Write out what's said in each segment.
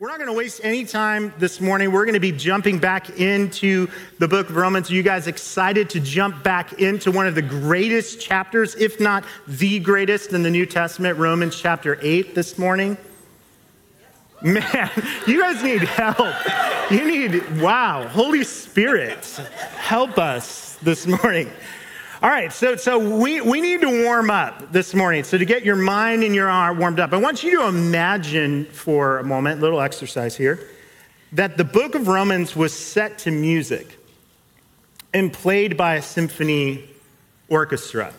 We're not going to waste any time this morning. We're going to be jumping back into the book of Romans. Are you guys excited to jump back into one of the greatest chapters, if not the greatest in the New Testament, Romans chapter 8 this morning? Man, you guys need help. You need, wow, Holy Spirit, help us this morning. All right, so, so we, we need to warm up this morning. So, to get your mind and your heart warmed up, I want you to imagine for a moment, little exercise here, that the book of Romans was set to music and played by a symphony orchestra.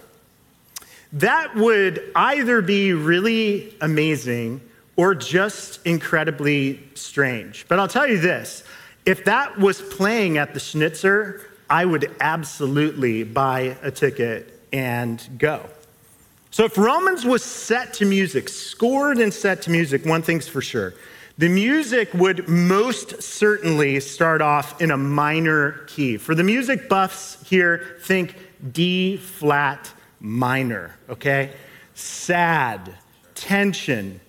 That would either be really amazing or just incredibly strange. But I'll tell you this if that was playing at the Schnitzer, I would absolutely buy a ticket and go. So, if Romans was set to music, scored and set to music, one thing's for sure. The music would most certainly start off in a minor key. For the music buffs here, think D flat minor, okay? Sad, tension.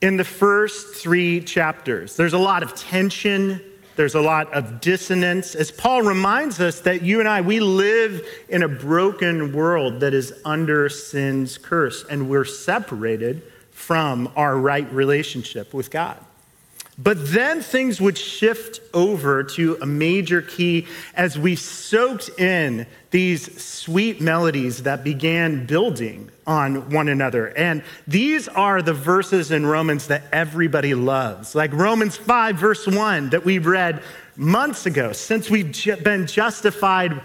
In the first three chapters, there's a lot of tension, there's a lot of dissonance. As Paul reminds us that you and I, we live in a broken world that is under sin's curse, and we're separated from our right relationship with God. But then things would shift over to a major key as we soaked in these sweet melodies that began building on one another. And these are the verses in Romans that everybody loves. Like Romans 5, verse 1, that we read months ago. Since we've been justified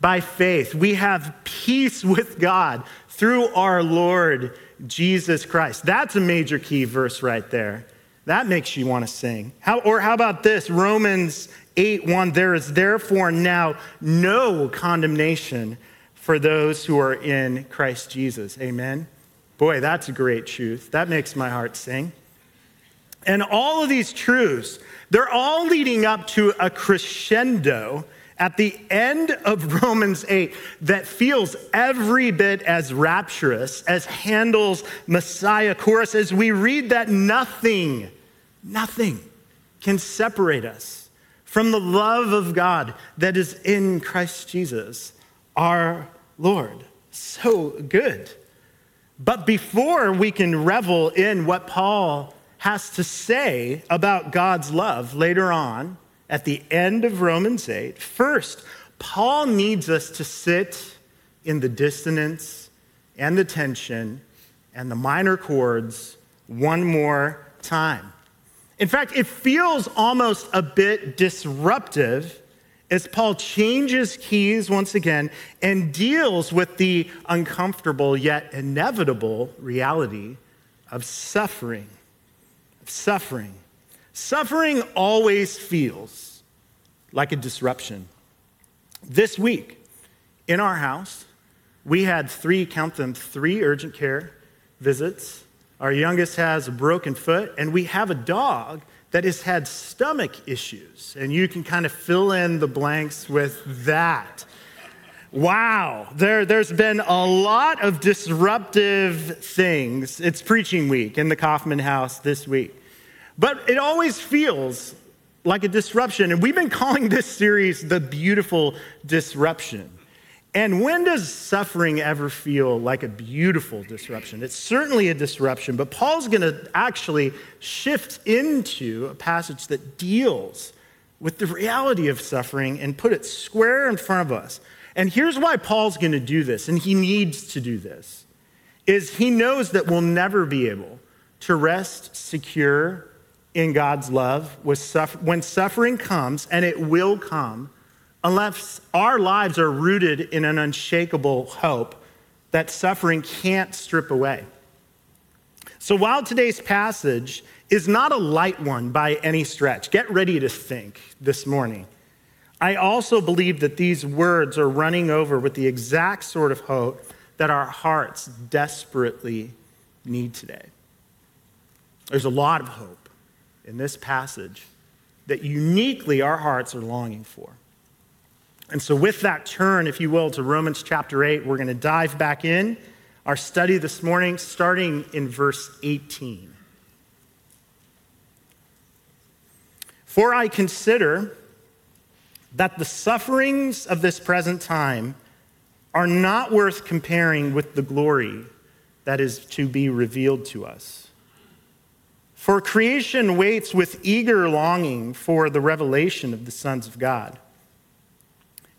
by faith, we have peace with God through our Lord Jesus Christ. That's a major key verse right there. That makes you want to sing. How, or how about this? Romans 8 1 There is therefore now no condemnation for those who are in Christ Jesus. Amen. Boy, that's a great truth. That makes my heart sing. And all of these truths, they're all leading up to a crescendo at the end of Romans 8 that feels every bit as rapturous as Handel's Messiah chorus as we read that nothing Nothing can separate us from the love of God that is in Christ Jesus, our Lord. So good. But before we can revel in what Paul has to say about God's love later on at the end of Romans 8, first, Paul needs us to sit in the dissonance and the tension and the minor chords one more time. In fact, it feels almost a bit disruptive as Paul changes keys once again and deals with the uncomfortable yet inevitable reality of suffering. Of suffering. Suffering always feels like a disruption. This week, in our house, we had three, count them, three urgent care visits our youngest has a broken foot, and we have a dog that has had stomach issues. And you can kind of fill in the blanks with that. Wow, there, there's been a lot of disruptive things. It's preaching week in the Kaufman house this week. But it always feels like a disruption. And we've been calling this series the beautiful disruption. And when does suffering ever feel like a beautiful disruption? It's certainly a disruption, but Paul's going to actually shift into a passage that deals with the reality of suffering and put it square in front of us. And here's why Paul's going to do this, and he needs to do this. Is he knows that we'll never be able to rest secure in God's love when suffering comes, and it will come unless our lives are rooted in an unshakable hope that suffering can't strip away. So while today's passage is not a light one by any stretch, get ready to think this morning. I also believe that these words are running over with the exact sort of hope that our hearts desperately need today. There's a lot of hope in this passage that uniquely our hearts are longing for. And so, with that turn, if you will, to Romans chapter 8, we're going to dive back in our study this morning, starting in verse 18. For I consider that the sufferings of this present time are not worth comparing with the glory that is to be revealed to us. For creation waits with eager longing for the revelation of the sons of God.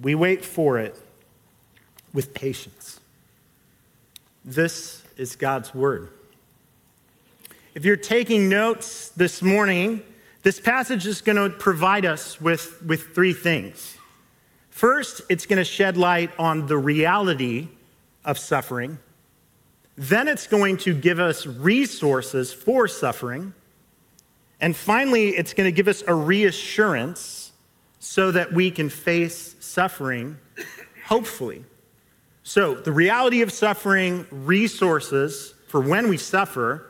we wait for it with patience. This is God's word. If you're taking notes this morning, this passage is going to provide us with, with three things. First, it's going to shed light on the reality of suffering. Then, it's going to give us resources for suffering. And finally, it's going to give us a reassurance so that we can face suffering, hopefully. So, the reality of suffering, resources for when we suffer,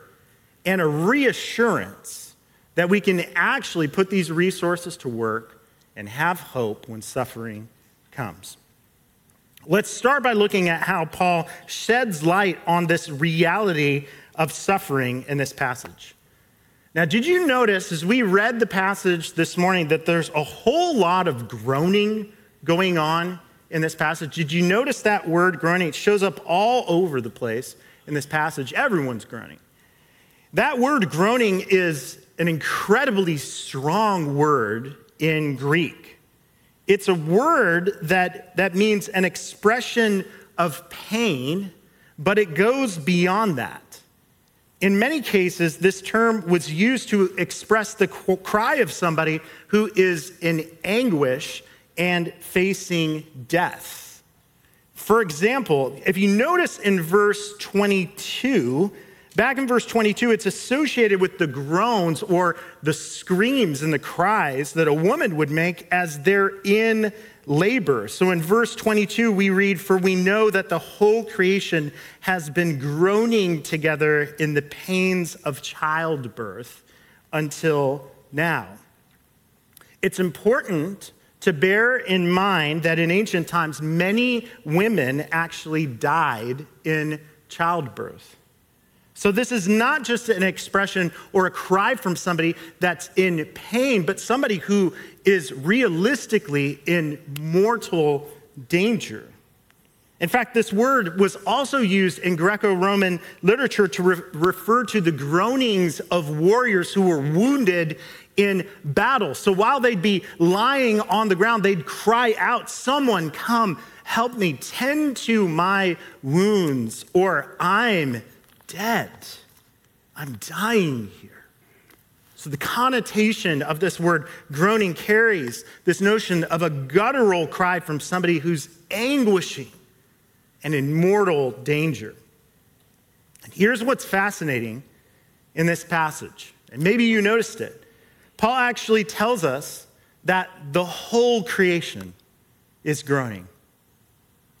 and a reassurance that we can actually put these resources to work and have hope when suffering comes. Let's start by looking at how Paul sheds light on this reality of suffering in this passage. Now, did you notice as we read the passage this morning that there's a whole lot of groaning going on in this passage? Did you notice that word groaning? It shows up all over the place in this passage. Everyone's groaning. That word groaning is an incredibly strong word in Greek. It's a word that, that means an expression of pain, but it goes beyond that. In many cases, this term was used to express the cry of somebody who is in anguish and facing death. For example, if you notice in verse 22, Back in verse 22, it's associated with the groans or the screams and the cries that a woman would make as they're in labor. So in verse 22, we read, For we know that the whole creation has been groaning together in the pains of childbirth until now. It's important to bear in mind that in ancient times, many women actually died in childbirth. So, this is not just an expression or a cry from somebody that's in pain, but somebody who is realistically in mortal danger. In fact, this word was also used in Greco Roman literature to re- refer to the groanings of warriors who were wounded in battle. So while they'd be lying on the ground, they'd cry out, Someone come, help me, tend to my wounds, or I'm dead. I'm dying here. So, the connotation of this word groaning carries this notion of a guttural cry from somebody who's anguishing and in mortal danger. And here's what's fascinating in this passage, and maybe you noticed it. Paul actually tells us that the whole creation is groaning.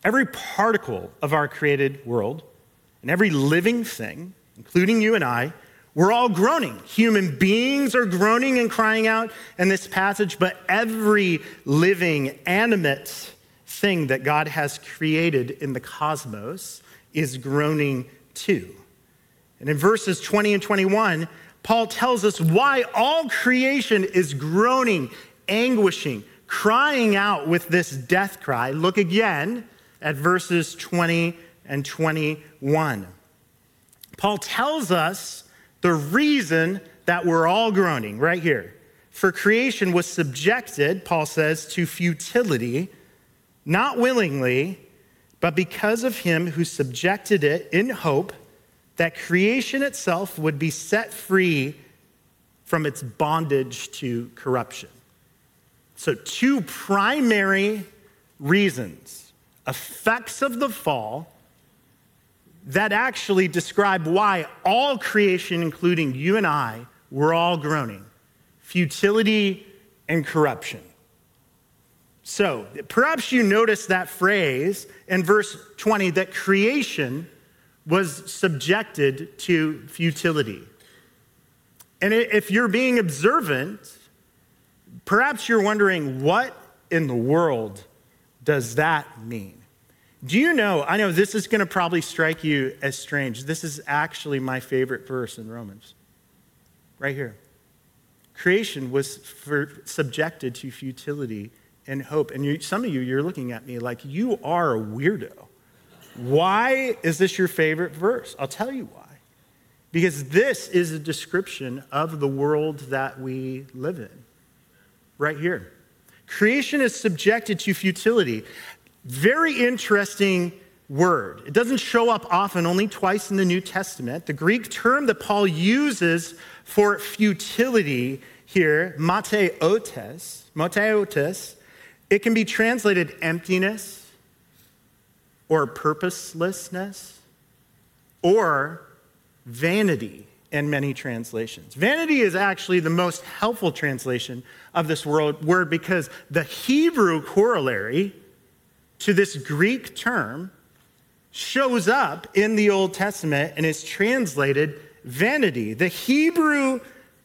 Every particle of our created world and every living thing, including you and I, we're all groaning. Human beings are groaning and crying out in this passage, but every living, animate thing that God has created in the cosmos is groaning too. And in verses 20 and 21, Paul tells us why all creation is groaning, anguishing, crying out with this death cry. Look again at verses 20 and 21. Paul tells us the reason that we're all groaning right here. For creation was subjected, Paul says, to futility, not willingly, but because of him who subjected it in hope that creation itself would be set free from its bondage to corruption. So, two primary reasons, effects of the fall, that actually describe why all creation, including you and I, were all groaning futility and corruption. So, perhaps you notice that phrase in verse 20 that creation was subjected to futility. And if you're being observant, perhaps you're wondering what in the world does that mean? Do you know? I know this is going to probably strike you as strange. This is actually my favorite verse in Romans, right here. Creation was for, subjected to futility and hope. And you, some of you, you're looking at me like you are a weirdo. Why is this your favorite verse? I'll tell you why. Because this is a description of the world that we live in, right here. Creation is subjected to futility. Very interesting word. It doesn't show up often, only twice in the New Testament. The Greek term that Paul uses for futility here, mateotes, mateotes, it can be translated emptiness or purposelessness or vanity in many translations. Vanity is actually the most helpful translation of this word because the Hebrew corollary to this Greek term shows up in the Old Testament and is translated vanity. The Hebrew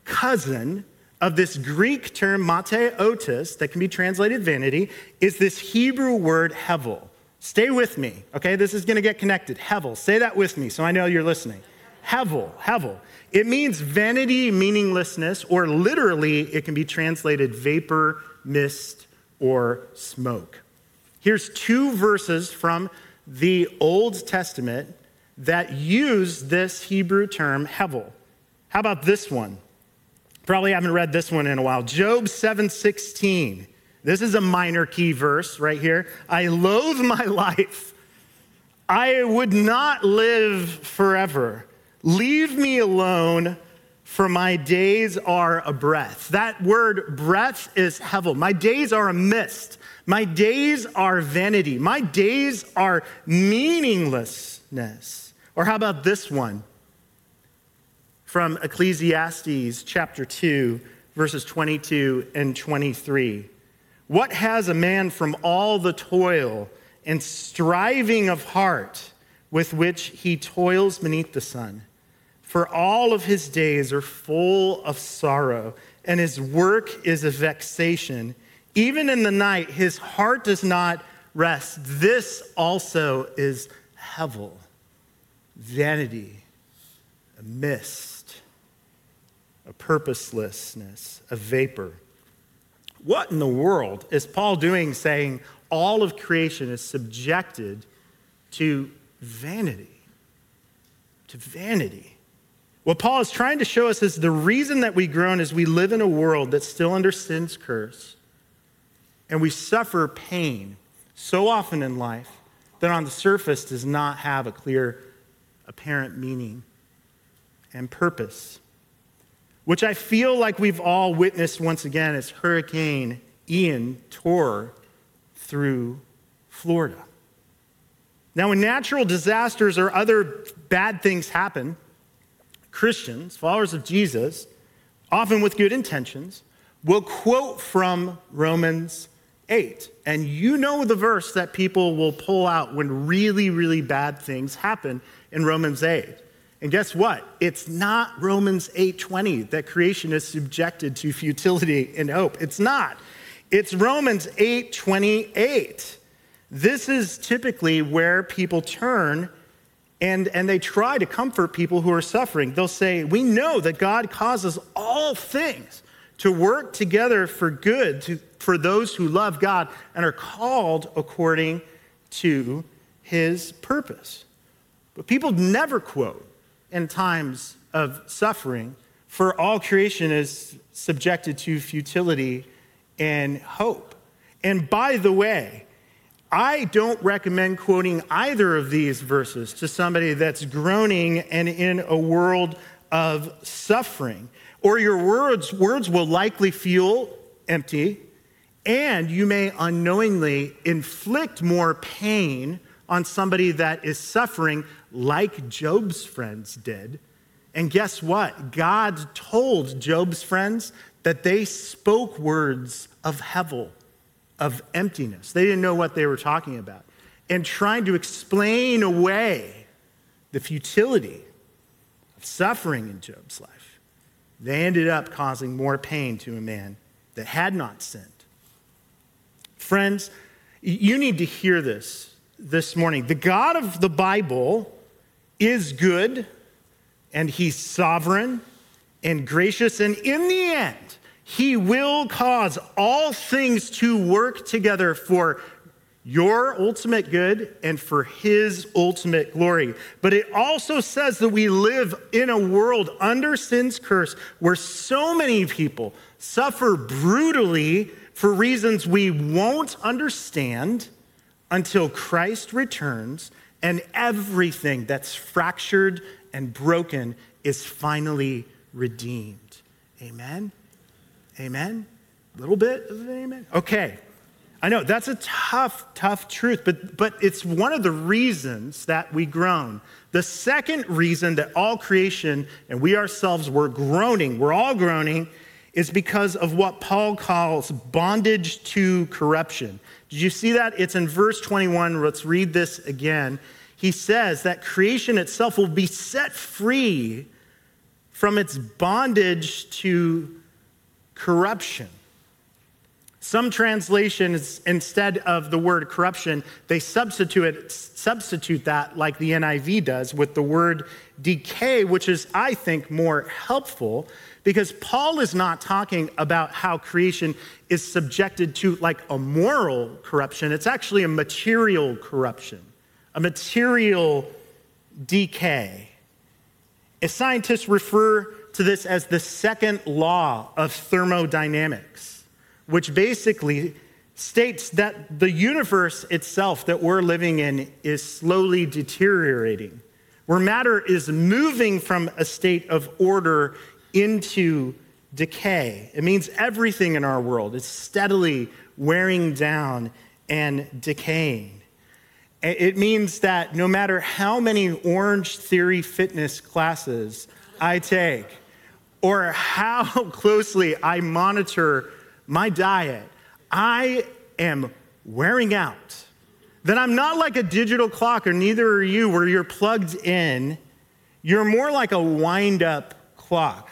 cousin of this Greek term, mateotis, that can be translated vanity, is this Hebrew word hevel. Stay with me, okay? This is gonna get connected. Hevel. Say that with me so I know you're listening. Hevel, hevel. It means vanity, meaninglessness, or literally, it can be translated vapor, mist, or smoke. Here's two verses from the Old Testament that use this Hebrew term, hevel. How about this one? Probably haven't read this one in a while. Job 7:16. This is a minor key verse right here. I loathe my life. I would not live forever. Leave me alone, for my days are a breath. That word breath is hevel. My days are a mist. My days are vanity. My days are meaninglessness. Or how about this one? from Ecclesiastes chapter 2, verses 22 and 23. What has a man from all the toil and striving of heart with which he toils beneath the sun? For all of his days are full of sorrow, and his work is a vexation. Even in the night, his heart does not rest. This also is hevel, vanity, a mist a purposelessness, a vapor. What in the world is Paul doing saying all of creation is subjected to vanity? To vanity. What Paul is trying to show us is the reason that we groan is we live in a world that's still under sin's curse, and we suffer pain so often in life that on the surface does not have a clear, apparent meaning and purpose which I feel like we've all witnessed once again as Hurricane Ian tore through Florida. Now, when natural disasters or other bad things happen, Christians, followers of Jesus, often with good intentions, will quote from Romans 8. And you know the verse that people will pull out when really, really bad things happen in Romans 8. And guess what? It's not Romans 8:20 that creation is subjected to futility and hope. It's not. It's Romans 8:28. This is typically where people turn and, and they try to comfort people who are suffering. They'll say, We know that God causes all things to work together for good to, for those who love God and are called according to his purpose. But people never quote in times of suffering For all creation is subjected to futility and hope. And by the way, I don't recommend quoting either of these verses to somebody that's groaning and in a world of suffering. Or your words, words will likely feel empty, and you may unknowingly inflict more pain on somebody that is suffering, like Job's friends did. And guess what? God told Job's friends that they spoke words of hevel, of emptiness. They didn't know what they were talking about. And trying to explain away the futility of suffering in Job's life, they ended up causing more pain to a man that had not sinned. Friends, you need to hear this this morning. The God of the Bible is good, and he's sovereign and gracious, and in the end, he will cause all things to work together for your ultimate good and for his ultimate glory. But it also says that we live in a world under sin's curse where so many people suffer brutally for reasons we won't understand until Christ returns and everything that's fractured and broken is finally redeemed. Amen? Amen? A little bit of amen? Okay. I know that's a tough, tough truth, but, but it's one of the reasons that we groan. The second reason that all creation and we ourselves were groaning, we're all groaning, is because of what Paul calls bondage to corruption. Did you see that? It's in verse 21. Let's read this again. He says that creation itself will be set free from its bondage to corruption. Some translations, instead of the word corruption, they substitute, it, substitute that, like the NIV does, with the word decay, which is, I think, more helpful because Paul is not talking about how creation is subjected to like a moral corruption. It's actually a material corruption, a material decay. As scientists refer to this as the second law of thermodynamics, which basically states that the universe itself that we're living in is slowly deteriorating, where matter is moving from a state of order into decay. It means everything in our world is steadily wearing down and decaying. It means that no matter how many Orange Theory fitness classes I take, or how closely I monitor my diet, I am wearing out. That I'm not like a digital clock, or neither are you, where you're plugged in. You're more like a wind up clock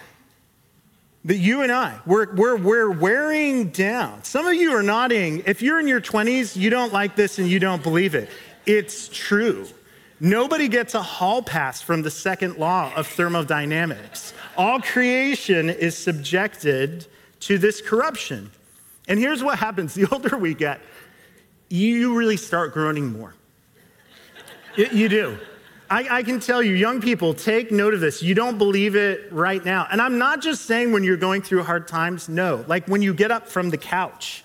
that you and I, we're, we're, we're wearing down. Some of you are nodding. If you're in your 20s, you don't like this and you don't believe it. It's true. Nobody gets a hall pass from the second law of thermodynamics. All creation is subjected to this corruption. And here's what happens the older we get, you really start groaning more. you do. I, I, can tell you, young people, take note of this. You don't believe it right now. And I'm not just saying when you're going through hard times, no. Like when you get up from the couch.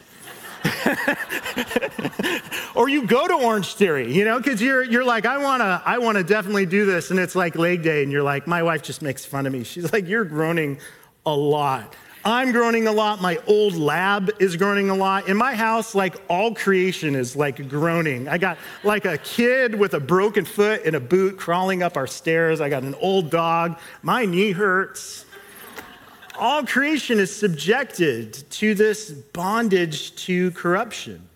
or you go to Orange Theory, you know, because you're, you're like, I wanna, I wanna definitely do this. And it's like leg day, and you're like, my wife just makes fun of me. She's like, you're groaning a lot. I'm groaning a lot. My old lab is groaning a lot. In my house, like all creation is like groaning. I got like a kid with a broken foot in a boot crawling up our stairs. I got an old dog. My knee hurts. All creation is subjected to this bondage to corruption.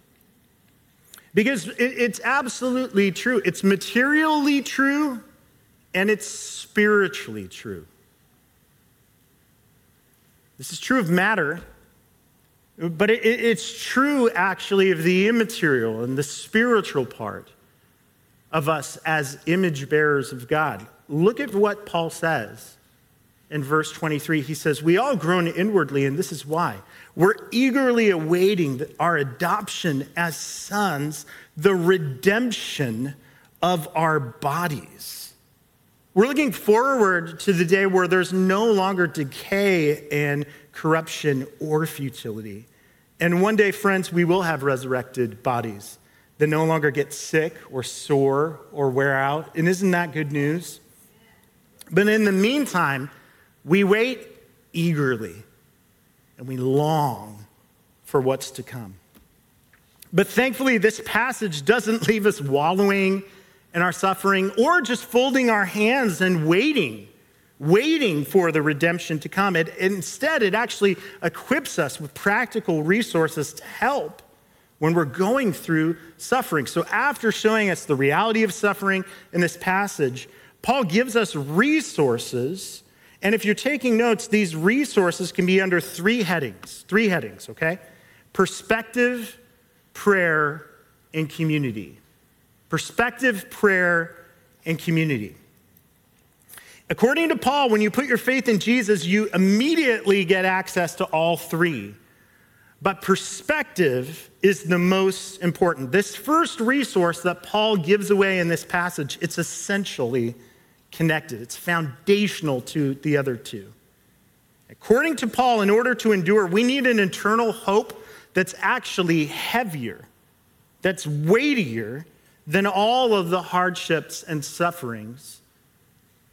Because it's absolutely true. It's materially true and it's spiritually true. This is true of matter, but it, it's true actually of the immaterial and the spiritual part of us as image bearers of God. Look at what Paul says in verse 23. He says, We all groan inwardly, and this is why. We're eagerly awaiting our adoption as sons, the redemption of our bodies. We're looking forward to the day where there's no longer decay and corruption or futility. And one day, friends, we will have resurrected bodies that no longer get sick or sore or wear out. And isn't that good news? But in the meantime, we wait eagerly and we long for what's to come. But thankfully, this passage doesn't leave us wallowing in our suffering or just folding our hands and waiting, waiting for the redemption to come. It, instead, it actually equips us with practical resources to help when we're going through suffering. So, after showing us the reality of suffering in this passage, Paul gives us resources. And if you're taking notes, these resources can be under three headings. Three headings, okay? Perspective, prayer, and community. Perspective, prayer, and community. According to Paul, when you put your faith in Jesus, you immediately get access to all three. But perspective is the most important. This first resource that Paul gives away in this passage, it's essentially connected. It's foundational to the other two. According to Paul, in order to endure, we need an internal hope that's actually heavier, that's weightier than all of the hardships and sufferings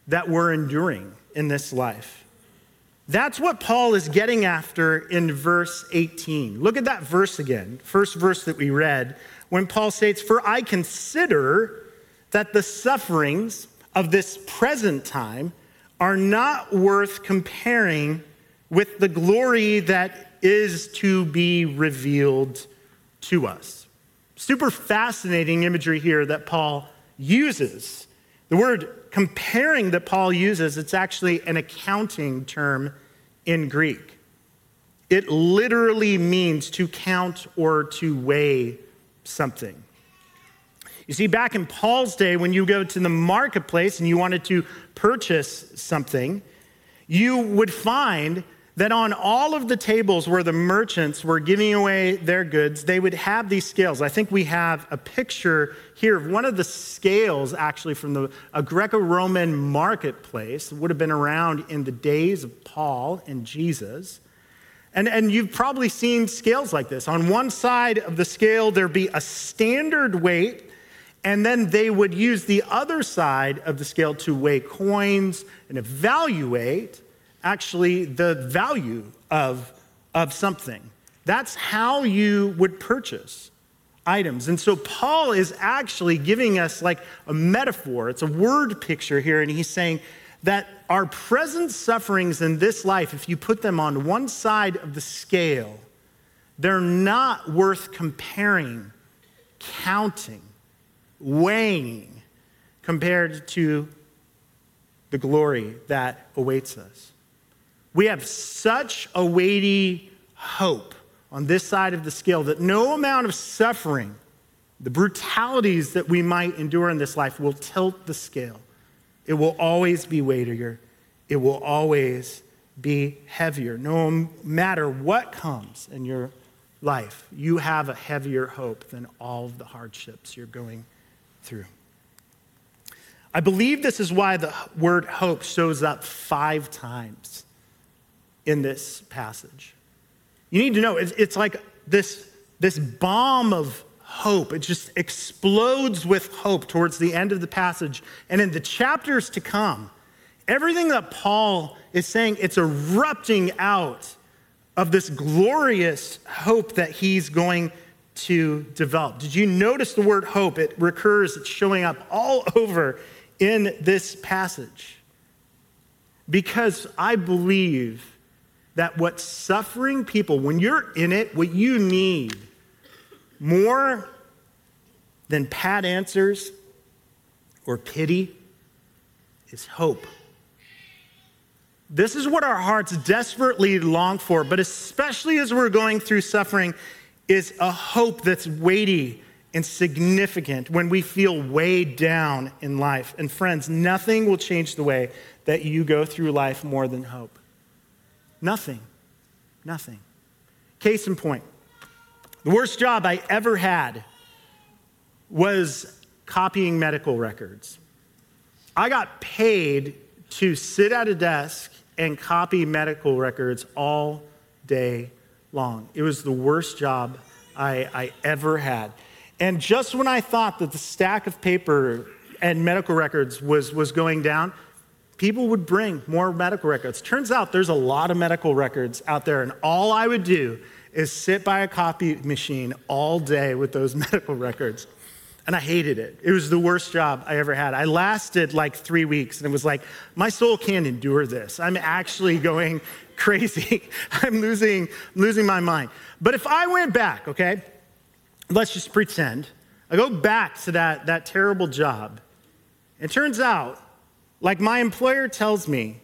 that we're enduring in this life. That's what Paul is getting after in verse 18. Look at that verse again, first verse that we read, when Paul states, For I consider that the sufferings of this present time are not worth comparing with the glory that is to be revealed to us. Super fascinating imagery here that Paul uses. The word comparing that Paul uses, it's actually an accounting term in Greek. It literally means to count or to weigh something. You see, back in Paul's day, when you go to the marketplace and you wanted to purchase something, you would find that on all of the tables where the merchants were giving away their goods, they would have these scales. I think we have a picture here of one of the scales actually from the, a Greco Roman marketplace, that would have been around in the days of Paul and Jesus. And, and you've probably seen scales like this. On one side of the scale, there'd be a standard weight, and then they would use the other side of the scale to weigh coins and evaluate actually the value of, of something. That's how you would purchase items. And so Paul is actually giving us like a metaphor, it's a word picture here, and he's saying that our present sufferings in this life, if you put them on one side of the scale, they're not worth comparing, counting, weighing compared to the glory that awaits us. We have such a weighty hope on this side of the scale that no amount of suffering, the brutalities that we might endure in this life, will tilt the scale. It will always be weightier, it will always be heavier. No matter what comes in your life, you have a heavier hope than all of the hardships you're going through. I believe this is why the word hope shows up five times in this passage. You need to know it's, like this, this bomb of hope. It just explodes with hope towards the end of the passage. And in the chapters to come, everything that Paul is saying, it's erupting out of this glorious hope that he's going to develop. Did you notice the word hope? It recurs, it's showing up all over in this passage. Because I believe that what suffering people, when you're in it, what you need more than pat answers or pity is hope. This is what our hearts desperately long for, but especially as we're going through suffering, is a hope that's weighty and significant when we feel weighed down in life. And friends, nothing will change the way that you go through life more than hope. Nothing. Nothing. Case in point the worst job I ever had was copying medical records. I got paid to sit at a desk and copy medical records all day long. It was the worst job I, I ever had. And just when I thought that the stack of paper and medical records was, was going down, people would bring more medical records. Turns out there's a lot of medical records out there, and all I would do is sit by a copy machine all day with those medical records. And I hated it. It was the worst job I ever had. I lasted like three weeks, and it was like, my soul can't endure this. I'm actually going crazy. I'm losing, losing my mind. But if I went back, okay, let's just pretend, I go back to that, that terrible job. It turns out, like my employer tells me,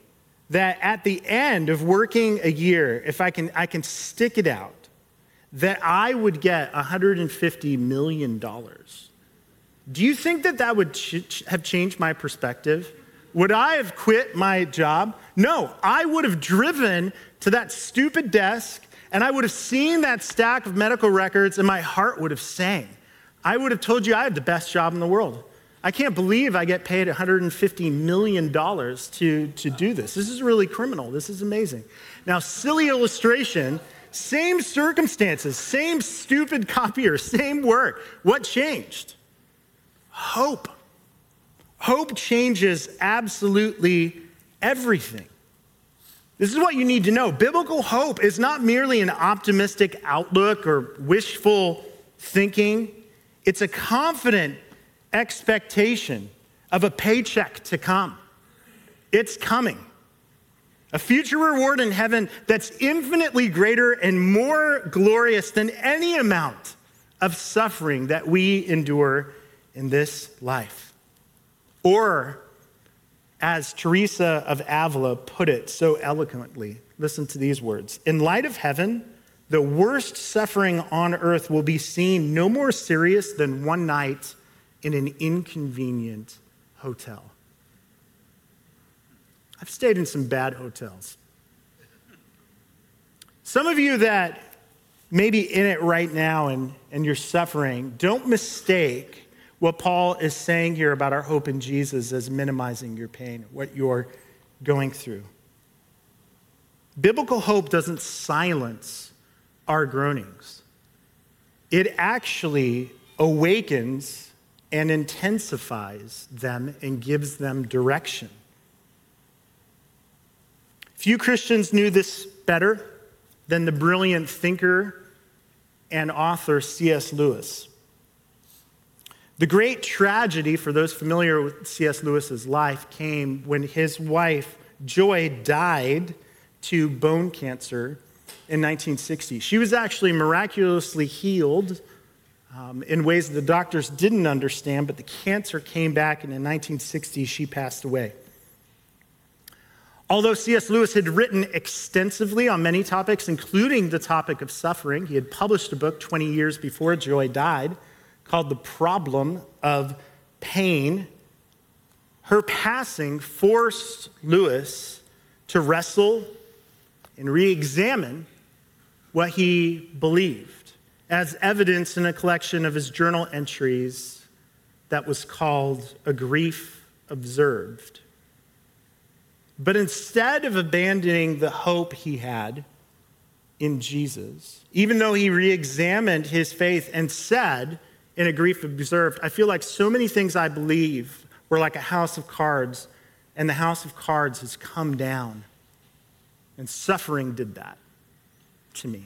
that at the end of working a year, if I can, I can stick it out, that I would get $150 million. Do you think that that would ch- have changed my perspective? Would I have quit my job? No, I would have driven to that stupid desk and I would have seen that stack of medical records and my heart would have sang. I would have told you I had the best job in the world. I can't believe I get paid $150 million to, to do this. This is really criminal. This is amazing. Now, silly illustration, same circumstances, same stupid copier, same work. What changed? Hope. Hope changes absolutely everything. This is what you need to know. Biblical hope is not merely an optimistic outlook or wishful thinking, it's a confident expectation of a paycheck to come. It's coming. A future reward in heaven that's infinitely greater and more glorious than any amount of suffering that we endure in this life. Or, as Teresa of Avila put it so eloquently, listen to these words In light of heaven, the worst suffering on earth will be seen no more serious than one night in an inconvenient hotel. I've stayed in some bad hotels. Some of you that may be in it right now and, and you're suffering, don't mistake what Paul is saying here about our hope in Jesus as minimizing your pain, what you're going through. Biblical hope doesn't silence our groanings, it actually awakens and intensifies them and gives them direction. Few Christians knew this better than the brilliant thinker and author C.S. Lewis. The great tragedy for those familiar with C.S. Lewis's life came when his wife, Joy, died to bone cancer in 1960. She was actually miraculously healed um, in ways the doctors didn't understand, but the cancer came back, and in 1960, she passed away. Although C.S. Lewis had written extensively on many topics, including the topic of suffering, he had published a book 20 years before Joy died called The Problem of Pain. Her passing forced Lewis to wrestle and re examine what he believed, as evidence in a collection of his journal entries that was called A Grief Observed. But instead of abandoning the hope he had in Jesus, even though he re examined his faith and said, in a grief observed, I feel like so many things I believe were like a house of cards, and the house of cards has come down. And suffering did that to me.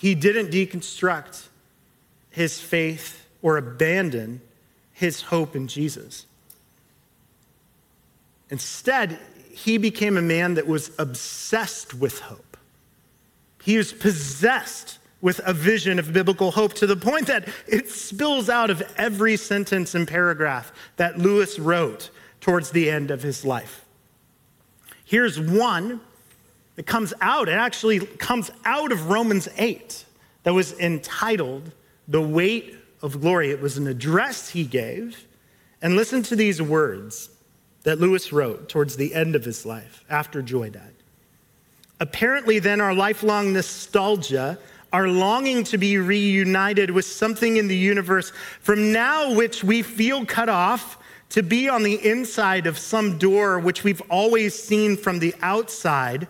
He didn't deconstruct his faith or abandon his hope in Jesus. Instead, he became a man that was obsessed with hope. He was possessed with a vision of biblical hope to the point that it spills out of every sentence and paragraph that Lewis wrote towards the end of his life. Here's one that comes out, it actually comes out of Romans 8 that was entitled The Weight of Glory. It was an address he gave. And listen to these words that Lewis wrote towards the end of his life after Joy died. Apparently, then, our lifelong nostalgia our longing to be reunited with something in the universe from now which we feel cut off to be on the inside of some door, which we've always seen from the outside,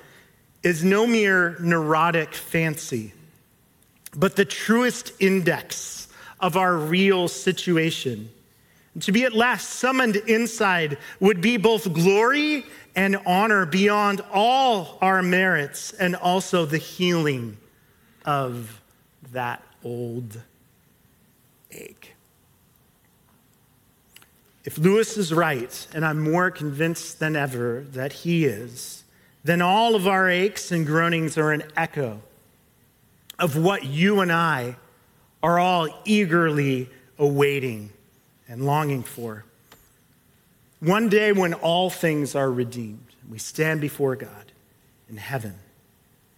is no mere neurotic fancy, but the truest index of our real situation. To be at last summoned inside would be both glory and honor beyond all our merits and also the healing of that old ache. If Lewis is right, and I'm more convinced than ever that he is, then all of our aches and groanings are an echo of what you and I are all eagerly awaiting and longing for. One day when all things are redeemed, we stand before God in heaven.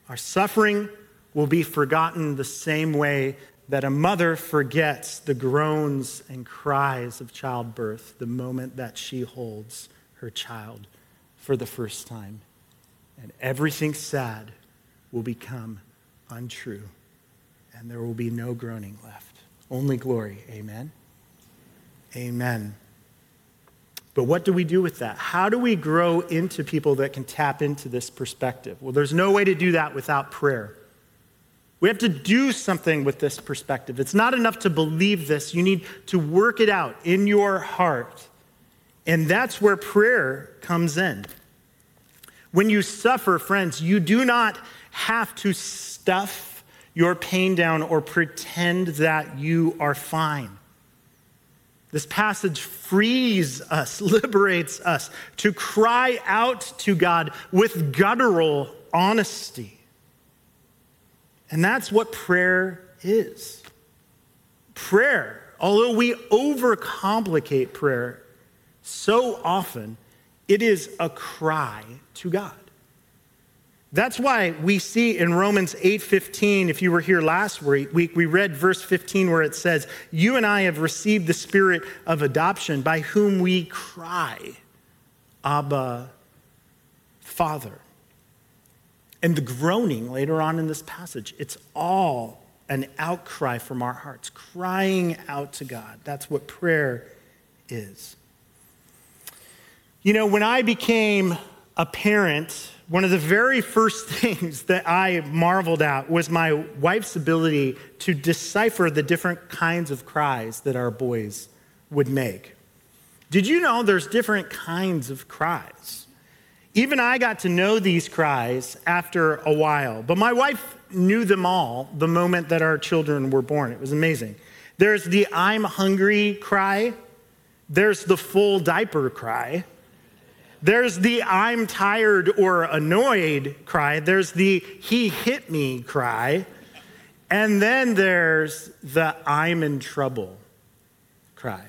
Our suffering will be forgotten the same way that a mother forgets the groans and cries of childbirth the moment that she holds her child for the first time. And everything sad will become untrue, and there will be no groaning left. Only glory. Amen. Amen. But what do we do with that? How do we grow into people that can tap into this perspective? Well, there's no way to do that without prayer. We have to do something with this perspective. It's not enough to believe this, you need to work it out in your heart. And that's where prayer comes in. When you suffer, friends, you do not have to stuff your pain down or pretend that you are fine. This passage frees us, liberates us to cry out to God with guttural honesty. And that's what prayer is. Prayer, although we overcomplicate prayer so often, it is a cry to God. That's why we see in Romans 8:15, if you were here last week, we, read verse 15 where it says, You and I have received the spirit of adoption by whom we cry, Abba, Father. And the groaning later on in this passage, it's all an outcry from our hearts, crying out to God. That's what prayer is. You know, when I became a parent, one of the very first things that I marveled at was my wife's ability to decipher the different kinds of cries that our boys would make. Did you know there's different kinds of cries? Even I got to know these cries after a while, but my wife knew them all the moment that our children were born. It was amazing. There's the I'm hungry cry, there's the full diaper cry, there's the I'm tired or annoyed cry, there's the he hit me cry, and then there's the I'm in trouble cry.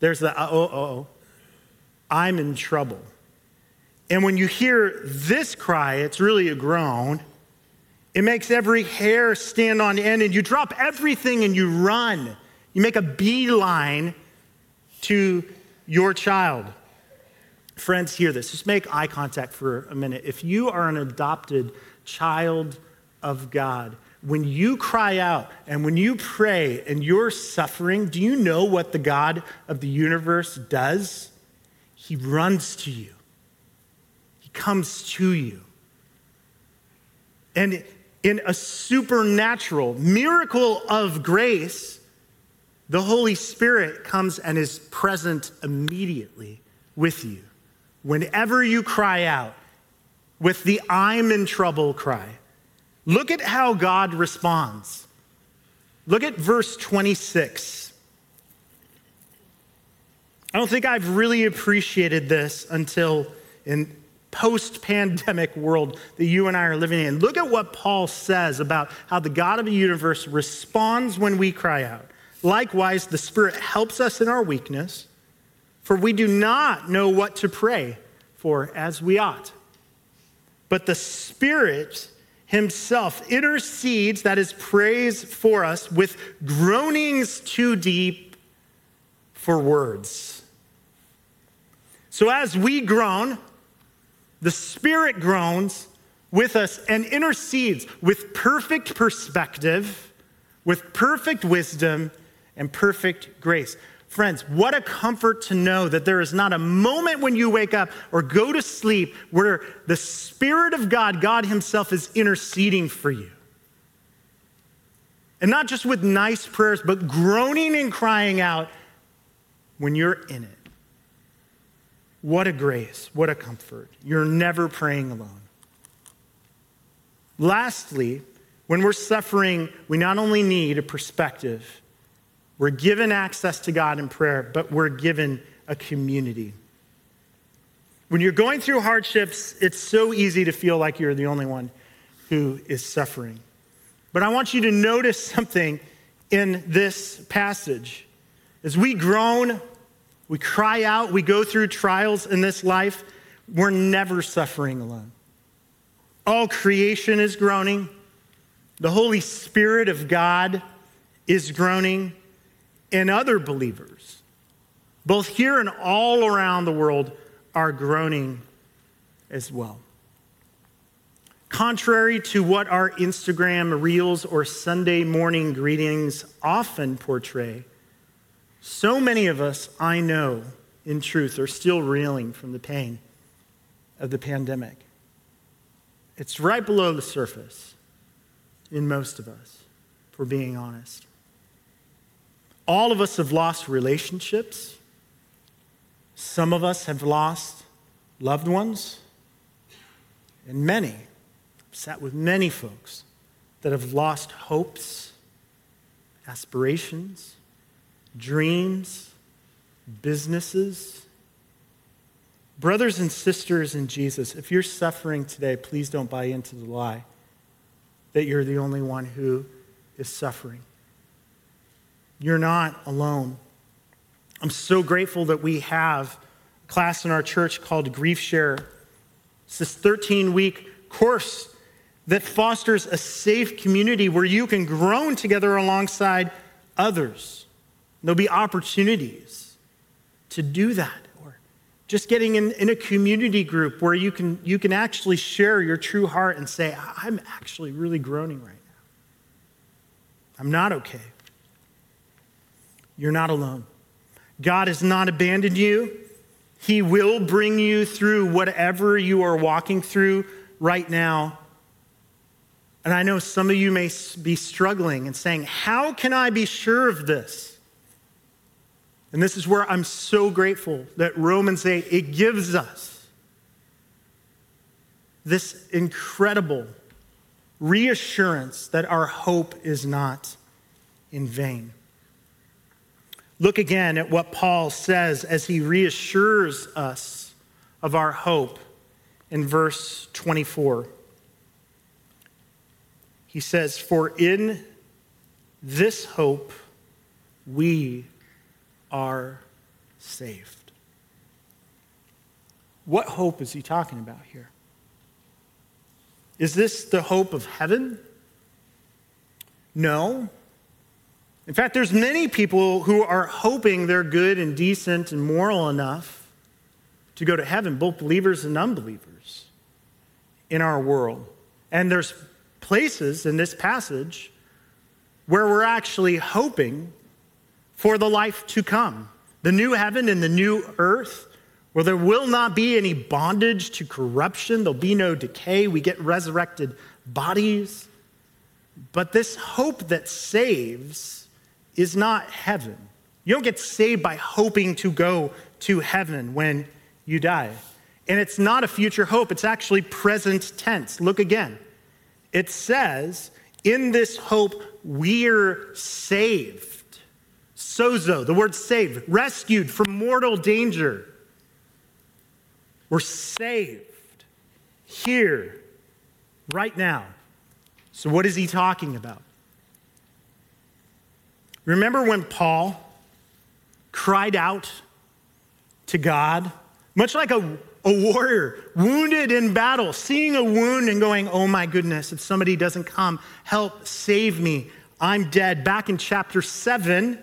There's the oh, oh, oh, I'm in trouble. And when you hear this cry, it's really a groan. It makes every hair stand on end, and you drop everything and you run. You make a beeline to your child. Friends, hear this. Just make eye contact for a minute. If you are an adopted child of God, when you cry out and when you pray and you're suffering, do you know what the God of the universe does? He runs to you He comes to you. And in a supernatural miracle of grace, the Holy Spirit comes and is present immediately with you. Whenever you cry out with the I'm in trouble cry, look at how God responds. Look at verse 26. I don't think I've really appreciated this until in post pandemic world that you and I are living in. Look at what Paul says about how the God of the universe responds when we cry out. Likewise, the Spirit helps us in our weakness, for we do not know what to pray for as we ought. But the Spirit Himself intercedes, that is, prays for us with groanings too deep for words. So as we groan, the Spirit groans with us and intercedes with perfect perspective, with perfect wisdom, and perfect grace. Friends, what a comfort to know that there is not a moment when you wake up or go to sleep where the Spirit of God, God Himself, is interceding for you. And not just with nice prayers, but groaning and crying out when you're in it. What a grace, what a comfort. You're never praying alone. Lastly, when we're suffering, we not only need a perspective, we're given access to God in prayer, but we're given a community. When you're going through hardships, it's so easy to feel like you're the only one who is suffering. But I want you to notice something in this passage. As we groan, we cry out, we go through trials in this life, we're never suffering alone. All creation is groaning. The Holy Spirit of God is groaning and other believers, both here and all around the world, are groaning as well. Contrary to what our Instagram reels or Sunday morning greetings often portray, so many of us, I know, in truth, are still reeling from the pain of the pandemic. It's right below the surface in most of us, we're being honest. All of us have lost relationships. Some of us have lost loved ones. And many, I've sat with many folks that have lost hopes, aspirations, dreams, businesses. Brothers and sisters in Jesus, if you're suffering today, please don't buy into the lie that you're the only one who is suffering. You're not alone. I'm so grateful that we have a class in our church called Grief Share. It's this 13 week course that fosters a safe community where you can groan together alongside others. There'll be opportunities to do that. Or just getting in, in a community group where you can, you can actually share your true heart and say, I'm actually really groaning right now. I'm not okay. You're not alone. God has not abandoned you. He will bring you through whatever you are walking through right now. And I know some of you may be struggling and saying, How can I be sure of this? And this is where I'm so grateful that Romans 8, it gives us this incredible reassurance that our hope is not in vain. Look again at what Paul says as he reassures us of our hope in verse 24. He says, For in this hope we are saved. What hope is he talking about here? Is this the hope of heaven? No. In fact, there's many people who are hoping they're good and decent and moral enough to go to heaven, both believers and unbelievers in our world. And there's places in this passage where we're actually hoping for the life to come the new heaven and the new earth, where there will not be any bondage to corruption, there'll be no decay, we get resurrected bodies. But this hope that saves is not heaven. You don't get saved by hoping to go to heaven when you die. And it's not a future hope, it's actually present tense. Look again. It says, in this hope, we're saved. Sozo, the word saved, rescued from mortal danger. We're saved here, right now. So, what is he talking about? Remember when Paul cried out to God, much like a, a warrior wounded in battle, seeing a wound and going, Oh my goodness, if somebody doesn't come, help, save me, I'm dead. Back in chapter 7,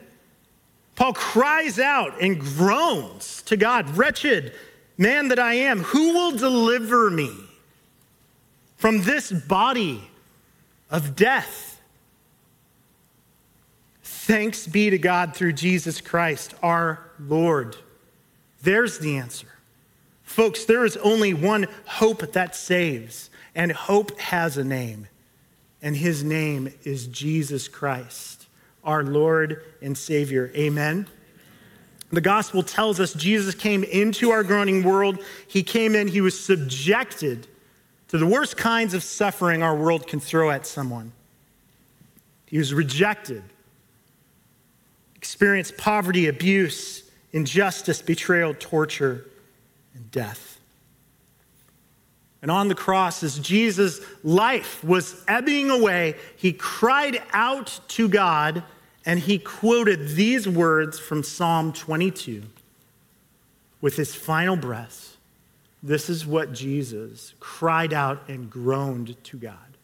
Paul cries out and groans to God, Wretched man that I am, who will deliver me from this body of death? Thanks be to God through Jesus Christ, our Lord. There's the answer. Folks, there is only one hope that saves, and hope has a name, and his name is Jesus Christ, our Lord and Savior. Amen. The gospel tells us Jesus came into our groaning world. He came in, he was subjected to the worst kinds of suffering our world can throw at someone. He was rejected, experienced poverty, abuse, injustice, betrayal, torture, and death. And on the cross, as Jesus' life was ebbing away, he cried out to God and he quoted these words from Psalm 22 with his final breath. This is what Jesus cried out and groaned to God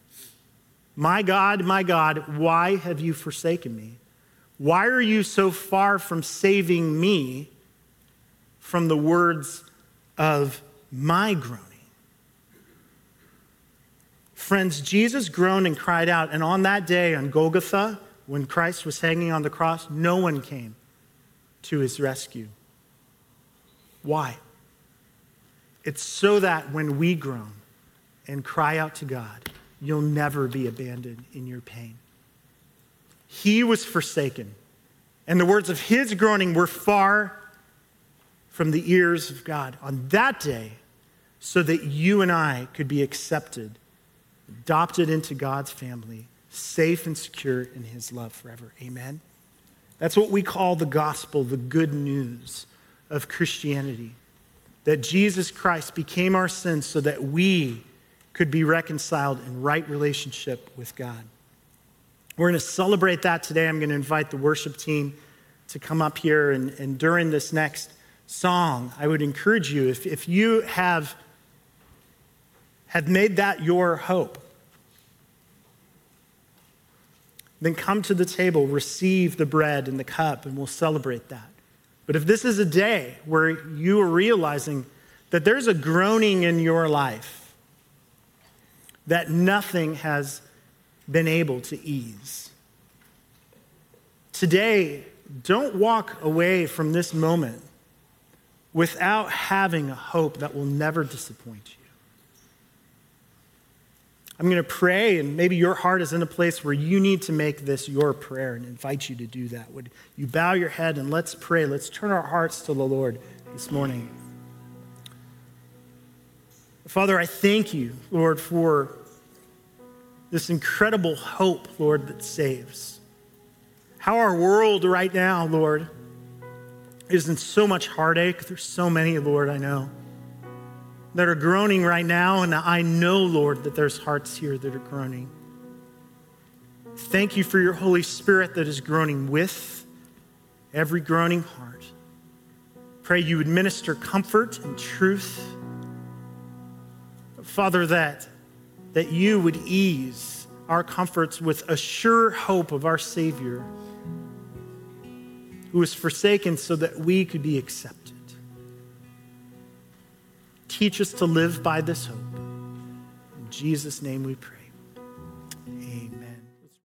My God, my God, why have you forsaken me? Why are you so far from saving me from the words of my groaning? Friends, Jesus groaned and cried out, and on that day on Golgotha, when Christ was hanging on the cross, no one came to his rescue. Why? It's so that when we groan and cry out to God, you'll never be abandoned in your pain. He was forsaken, and the words of his groaning were far from the ears of God on that day, so that you and I could be accepted, adopted into God's family safe and secure in his love forever. Amen. That's what we call the gospel, the good news of Christianity. That Jesus Christ became our sin so that we could be reconciled in right relationship with God. We're going to celebrate that today. I'm going to invite the worship team to come up here. And, and during this next song, I would encourage you, if, if you have, have made that your hope, then come to the table, receive the bread and the cup, and we'll celebrate that. But if this is a day where you are realizing that there's a groaning in your life that nothing has been able to ease, today, don't walk away from this moment without having a hope that will never disappoint you. I'm going to pray, and maybe your heart is in a place where you need to make this your prayer and invite you to do that. Would you bow your head and let's pray? Let's turn our hearts to the Lord this morning. Father, I thank you, Lord, for this incredible hope, Lord, that saves. How our world right now, Lord, is in so much heartache. There's so many, Lord, I know that are groaning right now, and I know, Lord, that there's hearts here that are groaning. Thank you for your Holy Spirit that is groaning with every groaning heart. Pray you would minister comfort and truth. Father, that, that you would ease our comforts with a sure hope of our Savior who was forsaken so that we could be accepted. Teach us to live by this hope. In Jesus' name we pray. Amen.